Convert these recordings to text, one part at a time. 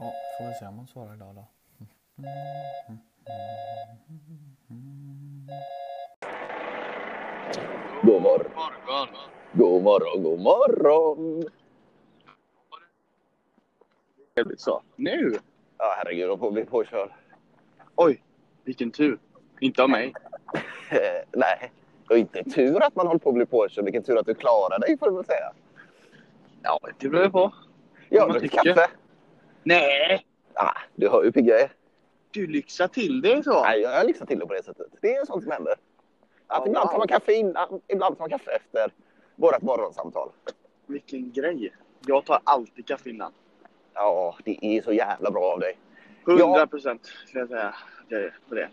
Ja, får vi se om hon svarar idag då. God morgon. God morgon, god morgon. Trevligt så. Nu? Ja, herregud, då får vi påkör. Oj, vilken tur. Inte av mig. Nej, det är inte tur att man håller på att bli påkörd. Vilken tur att du klarar dig, får du väl säga. Ja, det beror på. Ja, tycker? kaffe. Nej, Ah, du hör ju pigga är. du lyxar till det så. Nej, jag lyssnar till det på det sättet. Det är sånt som händer. Att Ja, ibland tar man kaffe innan, ibland tar man kaffe efter vårt morgonsamtal. Vilken grej. Jag tar alltid kaffe innan. Ja, det är så jävla bra av dig. 100 procent skulle jag säga jag är på det.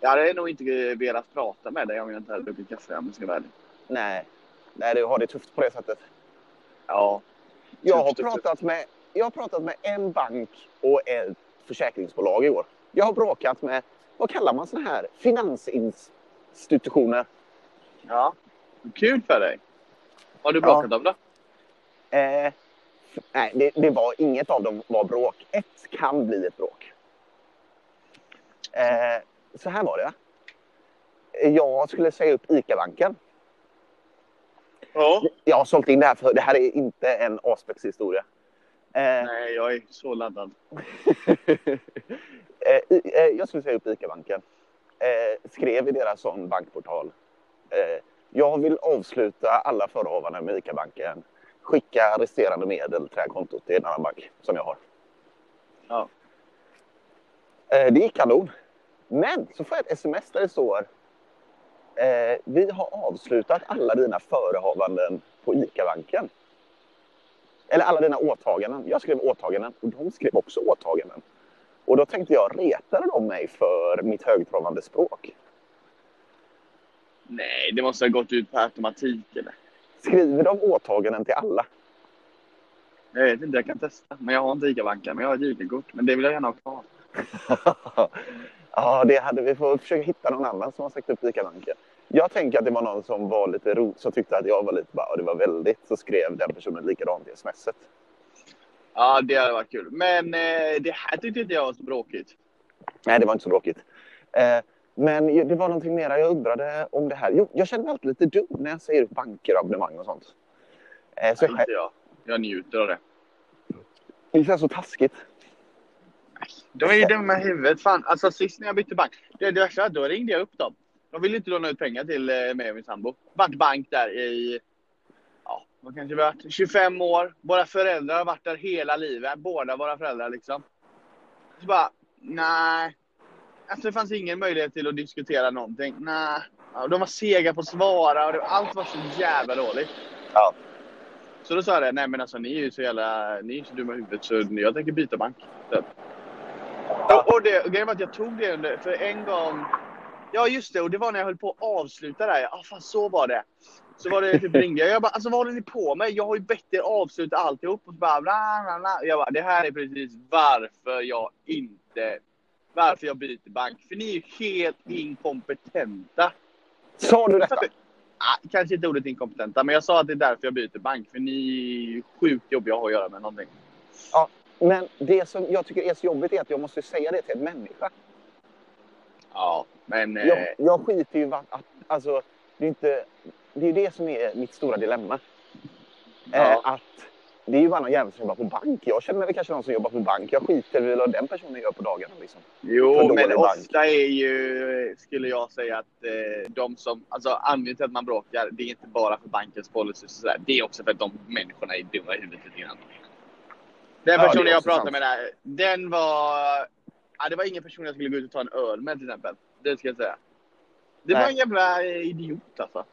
Jag hade nog inte velat prata med dig om jag inte hade druckit kaffe om jag ska vara ärlig. Nej, nej, du har det tufft på det sättet. Ja. Jag har, Tufft, tufft, pratat med, jag har pratat med en bank och ett försäkringsbolag i år. Jag har bråkat med, vad kallar man såna här, finansinstitutioner. Ja. Kul för dig. Vad har du Ja. bråkat om då? Eh, nej, det, det var inget av dem var bråk. Ett kan bli ett bråk. Eh, så här var det. Jag skulle säga upp ICA-banken. Ja. Jag har sålt in det här för det här är inte en Aspex-historia. Eh, Nej, jag är så laddad. Eh, eh, jag skulle säga upp ICA-banken. Eh, skrev i deras sån bankportal. Eh, jag vill avsluta alla förehavanden med ICA-banken. Skicka resterande medel till det här kontot till en annan bank som jag har. Ja. Eh, det gick kanon. Men så får jag ett sms där det står. Eh, vi har avslutat alla dina förehavanden på ICA-banken. Eller alla dina åtaganden. Jag skrev åtaganden och de skrev också åtaganden. Och då tänkte jag, retade de mig för mitt högtravande språk? Nej, det måste ha gått ut på automatik eller? Skriver de åtaganden till alla? Jag vet inte, jag kan testa. Men jag har inte ICA-banken, men jag har ett ICA-kort. Men det vill jag gärna ha kvar. ja, det hade vi får försöka hitta någon annan som har sagt upp ICA-banken. Jag tänker att det var någon som var lite ro, som tyckte att jag var lite bara, "Ja, det var väldigt, så skrev den personen likadant i smset. Ja, det hade varit kul. Men eh, det här tyckte inte jag var så bråkigt. Nej, det var inte så bråkigt. Eh, men det var någonting mer jag undrade om det här. Jo, jag känner mig alltid lite dum när jag säger banker abonnemang och sånt. Eh, så Nej, jag, inte jag. Jag njuter av det. det känns så taskigt. De är ju dumma i huvudet. Fan, alltså sist när jag bytte bank. Det, det värsta, då ringde jag upp dem. De ville inte låna ut pengar till eh, mig och min sambo. Varit bank där i, ja, vad kanske varit? 25 år. Våra föräldrar har varit där hela livet. Båda våra föräldrar liksom. Så bara, nej. Alltså det fanns ingen möjlighet till att diskutera någonting. Nej. Ja, de var sega på att svara och det, allt var så jävla dåligt. Ja. Så då sa jag det, nej men alltså ni är ju så jävla, ni är så dumma i huvudet så jag tänker byta bank. Typ. Och, och det, grejen var att jag tog det under, för en gång, ja just det, och det var när jag höll på att avsluta där. Ja fan så var det. Så var det typ ringde jag. Jag bara, alltså vad håller ni på med? Jag har ju bett er avsluta alltihop. Och så bara, bla, bla, bla. Jag bara, det här är precis varför jag inte, varför jag byter bank. För ni är ju helt inkompetenta. Sa du detta? Ah, kanske inte ordet inkompetenta, men jag sa att det är därför jag byter bank. För ni är ju sjukt jobbiga att ha att göra med någonting. Men det som jag tycker är så jobbigt är att jag måste säga det till en människa. Ja, men... Eh, Jag, jag skiter ju att, alltså, det är inte, det är det som är mitt stora dilemma. Eh, Ja. att det är ju bara någon jävel som jobbar på bank. Jag känner väl kanske någon som jobbar på bank. Jag skiter väl i vad den personen gör på dagarna liksom. Jo, men bank. ofta är ju, skulle jag säga, att eh, de som... Alltså anledningen till att man bråkar, det är inte bara för bankens policy sådär. Det är också för att de människorna är dumma i huvudet lite grann. Den Ja, personen jag pratade sant. med där, den var... Ja, det var ingen person jag skulle gå ut och ta en öl med till exempel. Det ska jag säga. Det var en jävla eh, idiot alltså.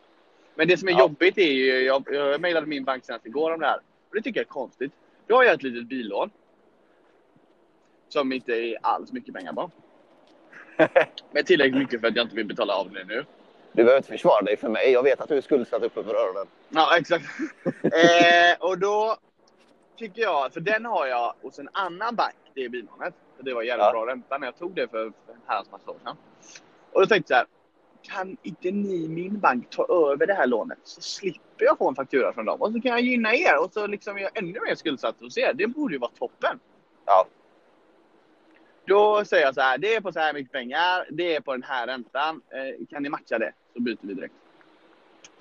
Men det som är Ja. jobbigt är ju, jag, jag mejlade min bank senast igår om det här. Och det tycker jag är konstigt. Då har jag ett litet billån. Som inte är alls mycket pengar på. Men tillräckligt mycket för att jag inte vill betala av det nu. Du behöver inte försvara dig för mig. Jag vet att du är skuldsatt uppe för öronen. Ja, exakt. eh, och då tycker jag, för den har jag hos en annan bank, det billånet. Och det var jävligt Ja. bra ränta när jag tog det för en herrans massa år sedan. Och då tänkte jag så här, kan inte ni, min bank, ta över det här lånet så slipper jag få en faktura från dem. Och så kan jag gynna er och så liksom är jag ännu mer skuldsatt hos er. Det borde ju vara toppen. Ja. Då säger jag så här, det är på så här mycket pengar, det är på den här räntan. Eh, kan ni matcha det? Så byter vi direkt.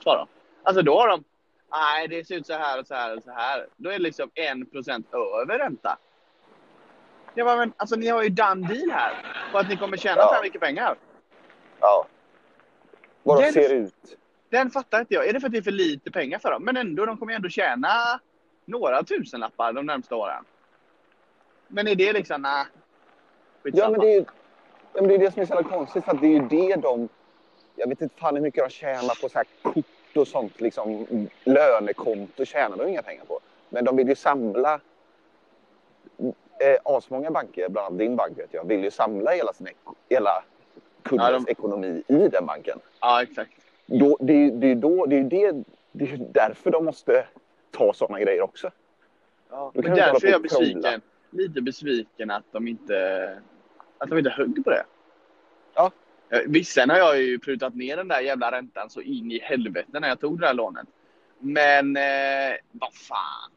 Så då. Alltså då har de, nej det ser ut så här och så här och så här. Då är det liksom en procent över ränta. Jag bara, men alltså ni har ju done deal här. På att ni kommer tjäna Ja. så här mycket pengar. Ja. Vad de ser ut. Den fattar inte jag. Är det för att det är för lite pengar för dem? Men ändå, de kommer ju ändå tjäna några tusenlappar de närmsta åren. Men är det liksom, nej. Ja, men det är ju ja, men det, är det som är så jävla konstigt. För att det är ju det de... Jag vet inte fan hur mycket de tjänar på så här kort och sånt. Liksom, lönekonto tjänar de inga pengar på. Men de vill ju samla... Eh, asmånga banker, bland annat din bank vet jag, vill ju samla hela, sin hela kundens Ja, de- ekonomi i den banken. Ja, exakt. Då, det, det är då, det är det, det är därför de måste ta sådana grejer också. Ja, men därför är jag krångla. besviken. Lite besviken att de inte, att de inte högg på det. Ja. Eh, Visst, sen har jag ju prutat ner den där jävla räntan så in i helvete när jag tog det här lånet. Men, eh, vad fan.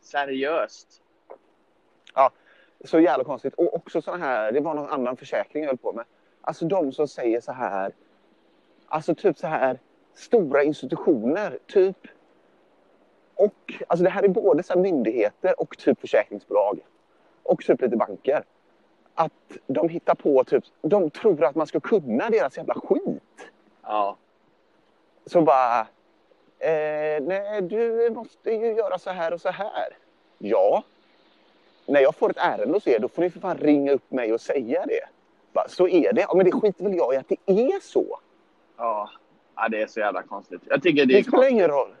Seriöst. Så jävla konstigt. Och också såna här, det var någon annan försäkring jag höll på med. Alltså de som säger så här, alltså typ så här, stora institutioner, typ. Och, alltså det här är både så myndigheter och typ försäkringsbolag. Och typ lite banker. Att de hittar på typ, de tror att man ska kunna deras jävla skit. Ja. Så bara, eh, nej du måste ju göra så här och så här. Ja. När jag får ett ärende hos er, då får ni för fan ringa upp mig och säga det. Bara, så är det. Ja, men det skiter väl jag i att det är så. Ja. ja, det är så jävla konstigt. Jag tycker det spelar ingen roll.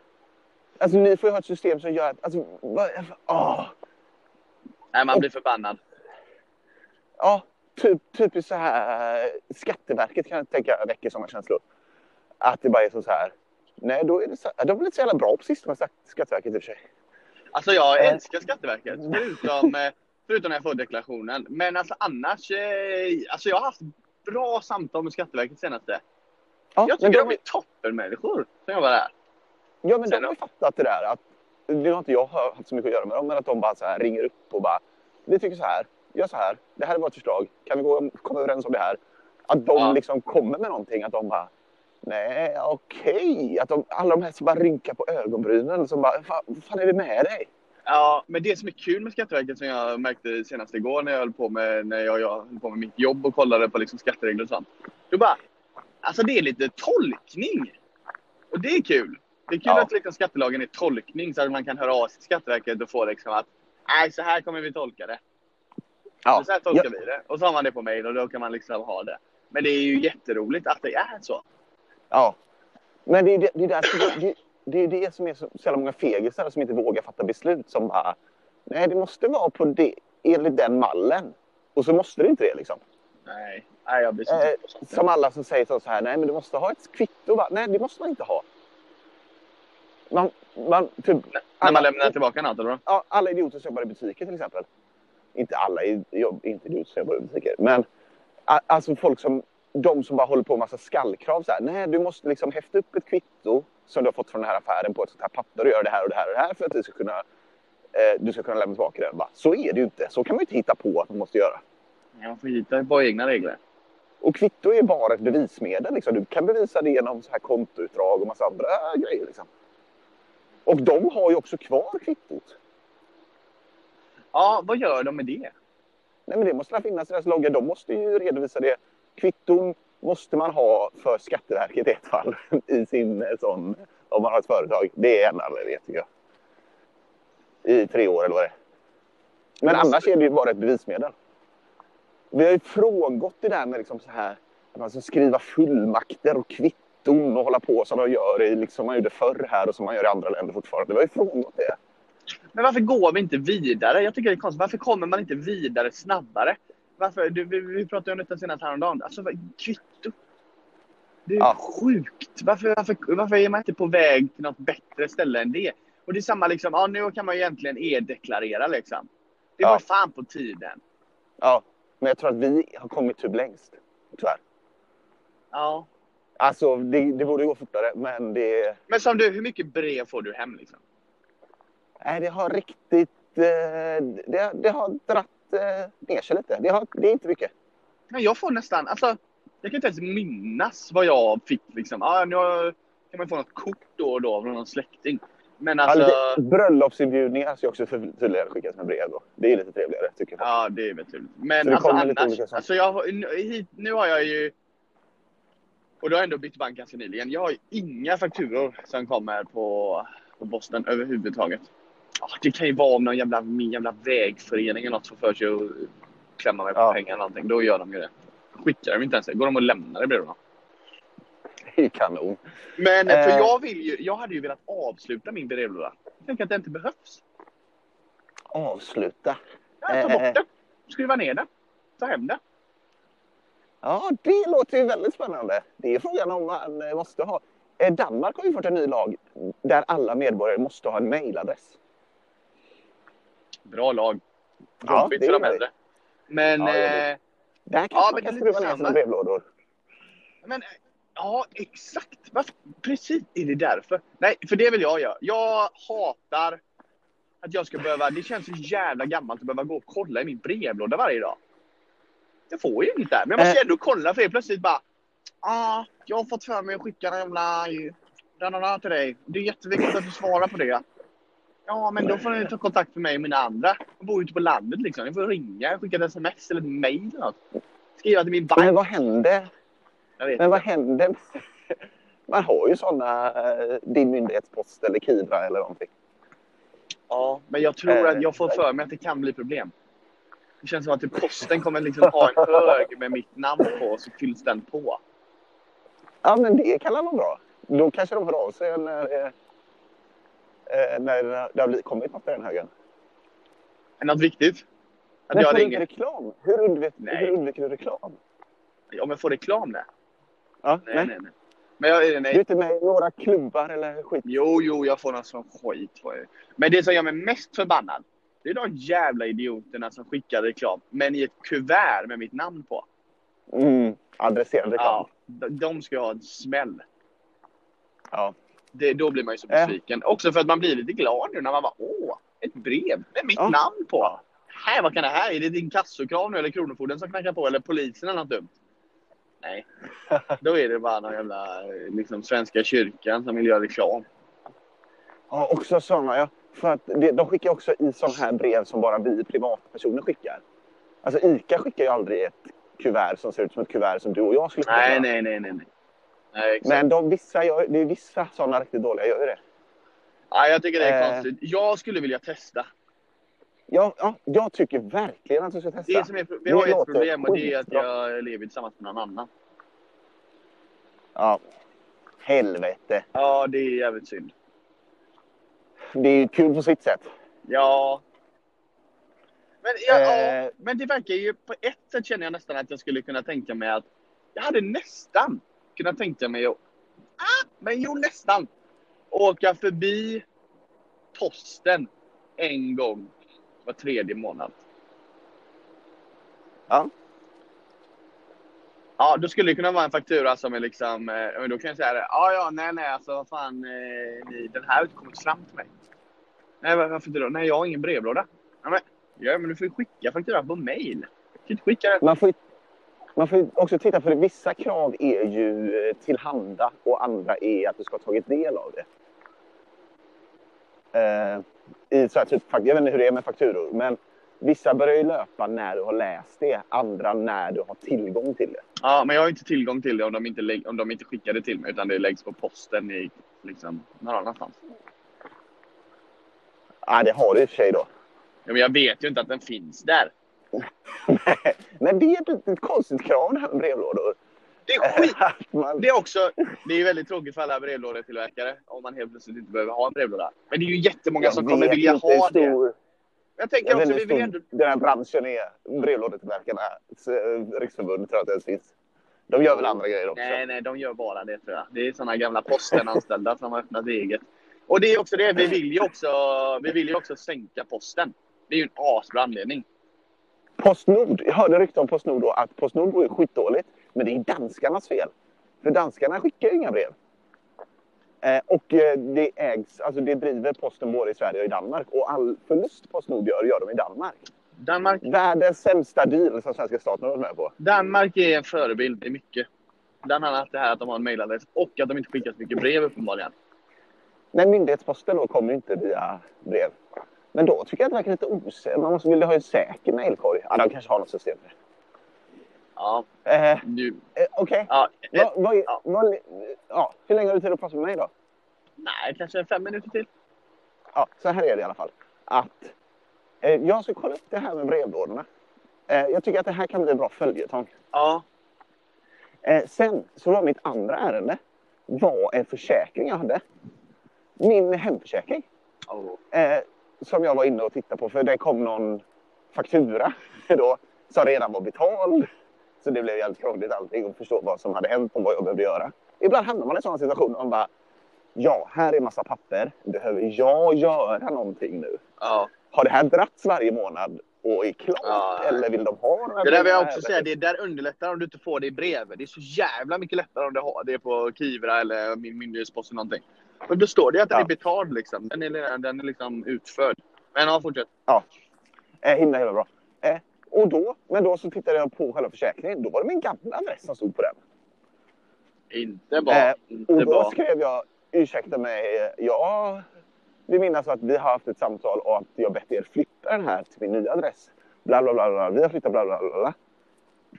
Alltså ni får ju ha ett system som gör att, alltså, vad, åh. Nej, man blir förbannad. Ja, typ, typiskt så här. Skatteverket kan jag tänka väcker sådana känslor. Att det bara är så så här. Nej, då är det så, de är inte så jävla bra på sistone, Skatteverket i och för sig. Alltså jag Eh. älskar Skatteverket. Förutom, eh, förutom när jag får deklarationen. Men alltså annars, eh, alltså jag har haft bra samtal med Skatteverket senaste. Ja, Jag tycker de, de är toppenmänniskor som jobbar där. ja, men de Sen har ju fattat det där. Att, det har inte jag haft så mycket att göra med dem, men att de bara så här ringer upp och bara. Vi tycker så här, gör så här. Det här är vårt förslag. Kan vi gå, komma överens om det här? Att de Ja. liksom kommer med någonting. Att de bara. Nej, okej. Att de, alla de här som bara rynkar på ögonbrynen. Som bara, "Fan- vad fan är det med dig? Ja, men det som är kul med Skatteverket som jag märkte senast igår när jag höll på med, när jag, jag höll på med mitt jobb och kollade på liksom skatteregler och sånt. Då bara, alltså det är lite tolkning. Och det är kul. Det är kul Ja. att liksom skattelagen är tolkning så att man kan höra av sig till Skatteverket och få liksom att nej, så här kommer vi tolka det. Ja. Så här tolkar vi det. Och så har man det på mail och då kan man liksom ha det. Men det är ju jätteroligt att det är så. Ja. Men det är det, det, är därför, det, det, det är det som är så, så jävla många fegisar som inte vågar fatta beslut. Som bara, nej det måste vara på det, enligt den mallen. Och så måste det inte det liksom. Nej, nej jag blir så Eh, som alla som säger så här, nej men du måste ha ett kvitto. Bara, nej det måste man inte ha. Man, man, typ, När alla, man lämnar tillbaka något eller? ja, alla idioter som jobbar i butiker till exempel. Inte alla jobb, inte idioter som jobbar i butiker. Men alltså folk som, de som bara håller på med massa skallkrav. Så här, nej du måste liksom häfta upp ett kvitto som du har fått från den här affären på ett sånt här papper och göra det här och det här och det här för att du ska kunna, eh, du ska kunna lämna tillbaka den. Bara, så är det ju inte. Så kan man ju inte hitta på att man måste göra. Ja, Man får hitta på egna regler. Och kvitto är bara ett bevismedel. Liksom. Du kan bevisa det genom så här kontoutdrag och massa andra grejer. Liksom. Och de har ju också kvar kvittot. Ja, vad gör de med det? Nej, men det måste finnas i deras logga. De måste ju redovisa det. Kvitton måste man ha för Skatteverket i ett fall. I sin eh, sån, om man har ett företag. Det är en anledning tycker jag. I tre år eller vad det är. Men annars är det ju bara ett bevismedel. Vi har ju frångått det där med liksom så här, att man ska skriva fullmakter och kvitton och hålla på som man gör i, liksom man gjorde förr här och som man gör i andra länder fortfarande. Vi har ju frångått det. Men varför går vi inte vidare? Jag tycker det är konstigt. Varför kommer man inte vidare snabbare? Varför, du, vi, vi pratade om detta senast häromdagen. Alltså, kvitto. Det är Ja. sjukt. Varför, varför, varför är man inte på väg till något bättre ställe än det? Och det är samma liksom, ja nu kan man ju egentligen e-deklarera liksom. Det var Ja. fan på tiden. Ja, men jag tror att vi har kommit typ längst. Tyvärr. Ja. Alltså, det, det borde gå fortare, men det, Men som du, hur mycket brev får du hem liksom? nej, det har riktigt... Eh, det, det har dratt eh, ner sig lite. Det, har, det är inte mycket. Nej, jag får nästan, alltså, jag kan inte ens minnas vad jag fick liksom. Ah, nu har- kan man få något kort då och då från någon släkting. Men alltså, Alltså, bröllopsinbjudningar ska också tydligare skickas med brev då. Det är lite trevligare tycker jag. ja det är väl trevligt. Men Så alltså annars, alltså jag, nu, nu har jag ju, och då har jag ändå bytt bank ganska nyligen. Jag har ju inga fakturor som kommer på, på posten överhuvudtaget. Det kan ju vara om någon jävla, min jävla vägförening eller något får för sig att klämma mig på Ja. pengar eller någonting. Då gör de ju det. Skickar de inte ens det. Går de och lämnar det bredvid dem. Det är kanon. Men för Eh. jag vill ju, jag hade ju velat avsluta min brevlåda. Jag tänker att det inte behövs. Avsluta. Ja, ta Eh. bort det. Skruva ner det. Ta hem det. Ja, det låter ju väldigt spännande. Det är frågan om man eh, måste ha... Eh, Danmark har infört en ny lag där alla medborgare måste ha en mailadress. Bra lag. Ja, Jobbigt det för de äldre. Men, Ja, eh, Där kanske Ja, man men kan skruva ner sina brevlådor. men eh, ja, exakt. Varför? Precis, är det därför? Nej, för det vill jag göra. Jag hatar att jag ska behöva, det känns så jävla gammalt att behöva gå och kolla i min brevlåda varje dag. Jag får ju inget där, men jag måste Eh. ändå kolla för det är plötsligt bara, ah, jag har fått för mig att skicka en jävla da, till dig. Det är jätteviktigt att du svarar på det. Ja, men då får ni ta kontakt med mig och mina andra. Jag bor ute på landet liksom. Ni får ringa, skicka ett sms eller ett mail eller något. Skriva till min bank. Men vad vet. Men vad händer? Man har ju sådana, eh, din myndighetspost eller Kivra eller någonting. Ja, men jag tror Eh, att jag får för mig att det kan bli problem. Det känns som att posten kommer liksom ha en hög med mitt namn på och så fylls den på. Ja, men det kan vara bra. Då kanske de hör av sig när, eh, när det har kommit något i den högen. Något viktigt? Att Men jag får du inte ringer. reklam? Hur undviker, Nej. hur undviker du reklam? Om jag får reklam där? Ja, Nej, nej, nej. Men jag, Du är nej. inte med i några klubbar eller skit? Jo, jo, jag får någon sån skit. Men det som gör mig mest förbannad, det är de jävla idioterna som skickar reklam, men i ett kuvert med mitt namn på. Mm, adresserad reklam. Ja, de, de ska ha en smäll. Ja. Det, då blir man ju så Äh. besviken. Också för att man blir lite glad nu när man bara åh, ett brev med mitt Ja. namn på. Här, vad kan det här? Är det din kassokrav nu eller Kronofogden som knackar på eller polisen eller något dumt? Nej, då är det bara någon jävla liksom, Svenska kyrkan som vill göra reklam. Ja, också sådana. Ja. För att det, de skickar också i sådana här brev som bara vi privatpersoner skickar. Alltså ICA skickar ju aldrig ett kuvert som ser ut som ett kuvert som du och jag skulle skicka. Nej, nej, nej, nej. nej. Nej. Men de, vissa gör, det är vissa sådana riktigt dåliga gör ju det. Ja, jag tycker det är Eh. konstigt. Jag skulle vilja testa. Ja, ja, jag tycker verkligen att du ska testa. Det som är, vi Det har ju ett problem och det är att jag lever tillsammans med någon annan. Ja. Helvete. Ja, det är jävligt synd. Det är kul på sitt sätt. Ja. Men, ja, ja, Eh. men det verkar ju, på ett sätt känner jag nästan att jag skulle kunna tänka mig att, jag hade nästan kunnat tänka mig att, ah, men jo nästan, åka förbi posten en gång var tredje månad. Ja. Ja, då skulle det kunna vara en faktura som är liksom, eh, men då kan jag säga det. Ja, ja, nej, nej, alltså vad fan, eh, den här har inte kommit fram till mig. Nej, var- varför inte då? Nej, jag har ingen brevlåda. Ja, men, ja, men du får ju skicka fakturan på mail. Du kan inte skicka den. Man får, ju- man får också titta för vissa krav är ju eh, tillhanda och andra är att du ska ha tagit del av det. Eh, i så här, typ, jag vet inte hur det är med fakturor, men vissa börjar ju löpa när du har läst det, andra när du har tillgång till det. Ja, men jag har inte tillgång till det om de inte, om de inte skickar det till mig, utan det läggs på posten i, liksom, någon annanstans. Ja, det har du i och för sig då. Ja, men jag vet ju inte att den finns där. Nej, det är ett litet konstigt krav det här med brevlådor. Det är skit! Man, Det är också, det är väldigt tråkigt för alla brevlådetillverkare om man helt plötsligt inte behöver ha en brevlåda. Men det är ju jättemånga som kommer vilja ha det. stor, Jag tänker Jag också, vi vill ändå... den här branschen är. Brevlådetillverkarnas eh, riksförbund tror jag inte ens finns. De gör väl andra grejer också. Nej, nej, de gör bara det tror jag. Det är sådana gamla posten-anställda som har öppnat eget. Och det är också det, vi vill ju också, vi vill ju också sänka posten. Det är ju en asbra anledning. Postnord, jag hörde rykte om Postnord då att Postnord går skitdåligt. Men det är danskarnas fel. För danskarna skickar ju inga brev. Eh, och eh, det ägs, alltså det driver posten både i Sverige och i Danmark. Och all förlust Postnord gör, gör de i Danmark. Danmark, Världens sämsta deal som svenska staten har varit med på. Danmark är en förebild i mycket. Bland annat det här att de har en mailadress och att de inte skickar så mycket brev uppenbarligen. Nej, myndighetsposten då kommer inte via brev. Men då tycker jag att det verkar lite osäkert. Man måste vilja ha en säker mejlkorg. Ja, de kanske har något system för det. Ja, Eh, nu. eh, Okej. Ja, eh, Vad- vad är- ja. vad- ja, hur länge har du tid att prata med mig då? nej, kanske fem minuter till. Ja, så här är det i alla fall. Att eh, jag ska kolla upp det här med brevlådorna. Eh, jag tycker att det här kan bli en bra följetong. Ja, Eh, sen så var mitt andra ärende var en försäkring jag hade. Min hemförsäkring. oh. Som jag var inne och tittade på för det kom någon faktura då som redan var betald. Så det blev jävligt krångligt allting att förstå vad som hade hänt och vad jag behövde göra. Ibland hamnar man i sådana situationer och man bara Ja, här är massa papper. Behöver jag göra någonting nu? ja. Har det här dragits varje månad och är klart? Ja. Eller vill de ha här Det där vill jag också eller? säga, det där underlättar om du inte får det i brev. Det är så jävla mycket lättare om du har det på Kivra eller min myndighetspost eller någonting. Men då står det att den Ja. är betald liksom. Den är, den är liksom utförd. Men ja, fortsätt. Eh, himla, himla bra. Eh, och då, men då så tittade jag på själva försäkringen. Då var det min gamla adress som stod på den. Inte bra. Eh, inte Och då bra. skrev jag, ursäkta mig, jag vill minnas att vi har haft ett samtal och att jag bett er flytta den här till min nya adress. Bla, bla, bla, bla. Vi har flyttat bla, bla, bla, bla.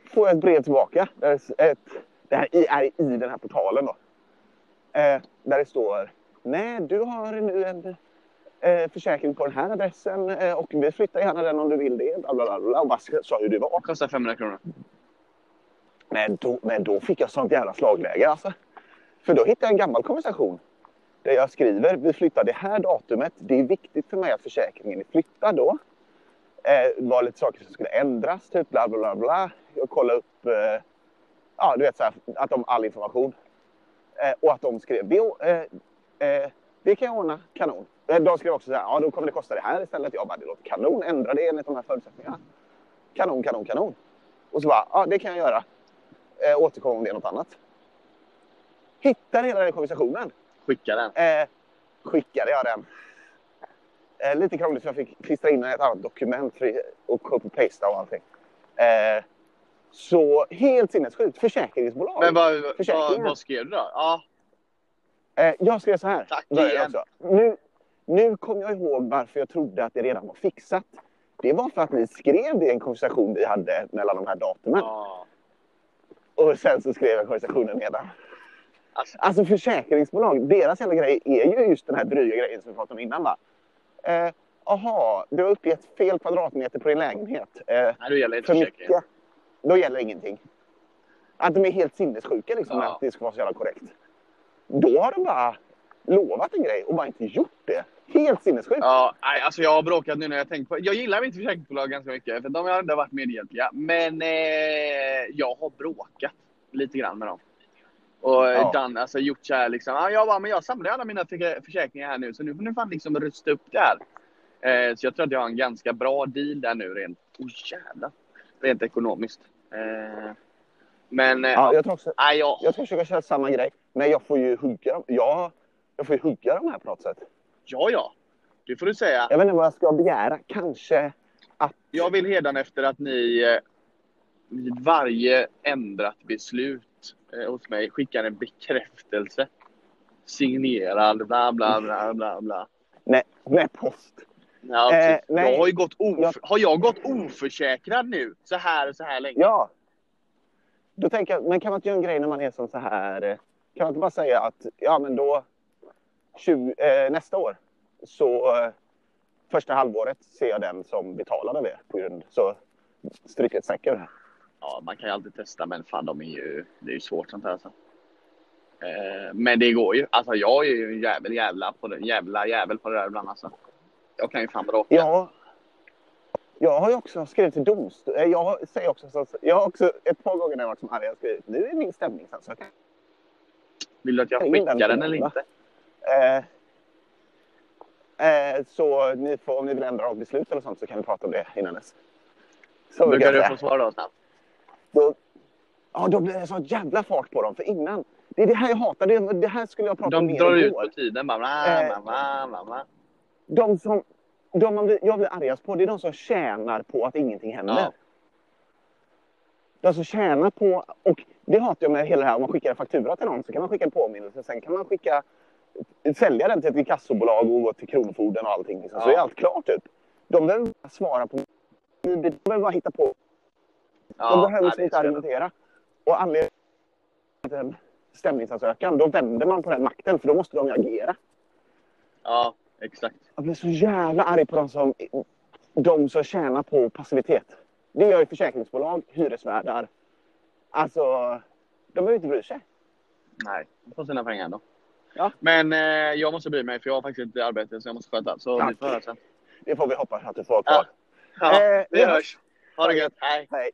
Får jag ett brev tillbaka. Är ett, det här är i den här portalen då. Eh, där det står, nej du har nu en eh, försäkring på den här adressen eh, och vi flyttar gärna den om du vill det. Bla, bla, bla. Och bara sa hur det var. Kostar 500 kronor. Men då, men då fick jag sånt jävla slagläge alltså. För då hittade jag en gammal konversation. Där jag skriver, vi flyttar det här datumet. Det är viktigt för mig att försäkringen är flyttad då. Eh, det var lite saker som skulle ändras, typ bla bla bla bla. Jag kollade upp, eh, ja du vet så här, att de all information. Eh, och att de skrev, det, eh, eh, det kan jag ordna, kanon. Eh, De skrev också så här, ja då kommer det kosta det här istället. Jag bara, det låter kanon, ändra det enligt de här förutsättningarna. Kanon, kanon, kanon. Och så bara, ja det kan jag göra eh, återkomma om det är något annat. Hittade hela den konversationen. Skicka den. Eh, skickade jag den. Eh, lite krångligt för jag fick klistra in ett annat dokument och copy-pasta och allting. Eh, så helt sinnessjukt. Försäkringsbolag. Men vad, vad, vad skrev du då? Ja, Eh, jag skrev så här. Tack igen. Nu, nu kom jag ihåg varför jag trodde att det redan var fixat. Det var för att ni skrev det i en konversation vi hade mellan de här datumen. ja. Och sen så skrev jag konversationen nedan. Alltså, Alltså försäkringsbolag, deras jävla grej är ju just den här dryga grejen som vi pratade om innan va. Eh, Aha, du har uppgett fel kvadratmeter på din lägenhet. Eh, nej, då gäller inte för försäkringen. Då gäller ingenting. Att de är helt sinnessjuka liksom, Ja. med att det ska vara så jävla korrekt. Då har de bara lovat en grej och bara inte gjort det. Helt sinnessjukt. Ja, nej, alltså jag har bråkat nu när jag tänkt på Jag gillar mitt försäkringsbolag ganska mycket, för de har ändå varit medhjälpliga. Men eh, jag har bråkat lite grann med dem. Och Ja. Dan, alltså gjort så här liksom. Ja, jag bara, men jag samlar alla mina för- försäkringar här nu, så nu får ni fan liksom rusta upp det här. Eh, så jag tror att jag har en ganska bra deal där nu rent, oh jävlar, rent ekonomiskt. Eh, men, eh, Ja, jag tror också, nej, jag, jag ska försöka köra samma grej. Men jag får ju hugga dem. Jag, jag får ju hugga dem här på något sätt. ja, ja. Det får du säga. Jag vet inte vad jag ska begära. Kanske att... Jag vill efter att ni eh, vid varje ändrat beslut eh, hos mig skickar en bekräftelse. Signerad, bla bla bla bla bla. Nej, med post. Ja, Eh, jag har, ju gått of- Jag- har jag gått oförsäkrad nu så här och så här länge? Ja. Då tänker jag, men kan man inte göra en grej när man är som så här... Kan man inte bara säga att ja men då 20, eh, nästa år så eh, första halvåret ser jag den som betalad av er på grund så stryker ett streck över. Ja, man kan ju alltid testa men fan de är ju, det är ju svårt sånt här alltså. Eh, men det går ju. Alltså jag är ju en jävel jävla på det, jävla jävel på det där ibland alltså. Jag kan ju fan bråka. Ja. Jag har ju också skrivit till domstol. eh, Jag säger också så, jag har också ett par gånger när jag varit som arg jag skrivit nu är min stämningsansökan. Vill du att jag den skickar den till eller inte? Eh, eh, så ni får, om ni vill ändra av beslut eller sånt så kan vi prata om det innan dess. Så Då kan du få svar då snabbt. då, ja, då blir det så jävla fart på dem. För innan, det är det här jag hatar. Det, det här skulle jag prata om De mer drar ut på tiden bara. Bla, Eh, bla, bla, bla, bla. De som, de man blir, jag blir argast på, det är de som tjänar på att ingenting händer. Ja. De som tjänar på, och det hatar jag med hela det här, om man skickar en faktura till någon så kan man skicka en påminnelse, sen kan man skicka, sälja den till ett inkassobolag och gå till Kronofogden och allting. Liksom. Så Ja. är allt klart typ. De behöver bara svara på, de behöver bara hitta på, Ja, de behöver ja, liksom inte så argumentera. Och anledningen till en stämningsansökan, då vänder man på den makten för då måste de agera. Ja, exakt. Jag blir så jävla arg på de som, de som tjänar på passivitet. Det gör ju försäkringsbolag, hyresvärdar. Alltså, de behöver inte bry sig. Nej, de får sina pengar ändå. Ja. Men eh, jag måste bry mig för jag har faktiskt ett arbete som jag måste sköta. Så Ja. vi får höra sen. Det får vi hoppas att du får kvar. Ja, Eh, vi vi hörs. Ha det gött. Hej. Hej.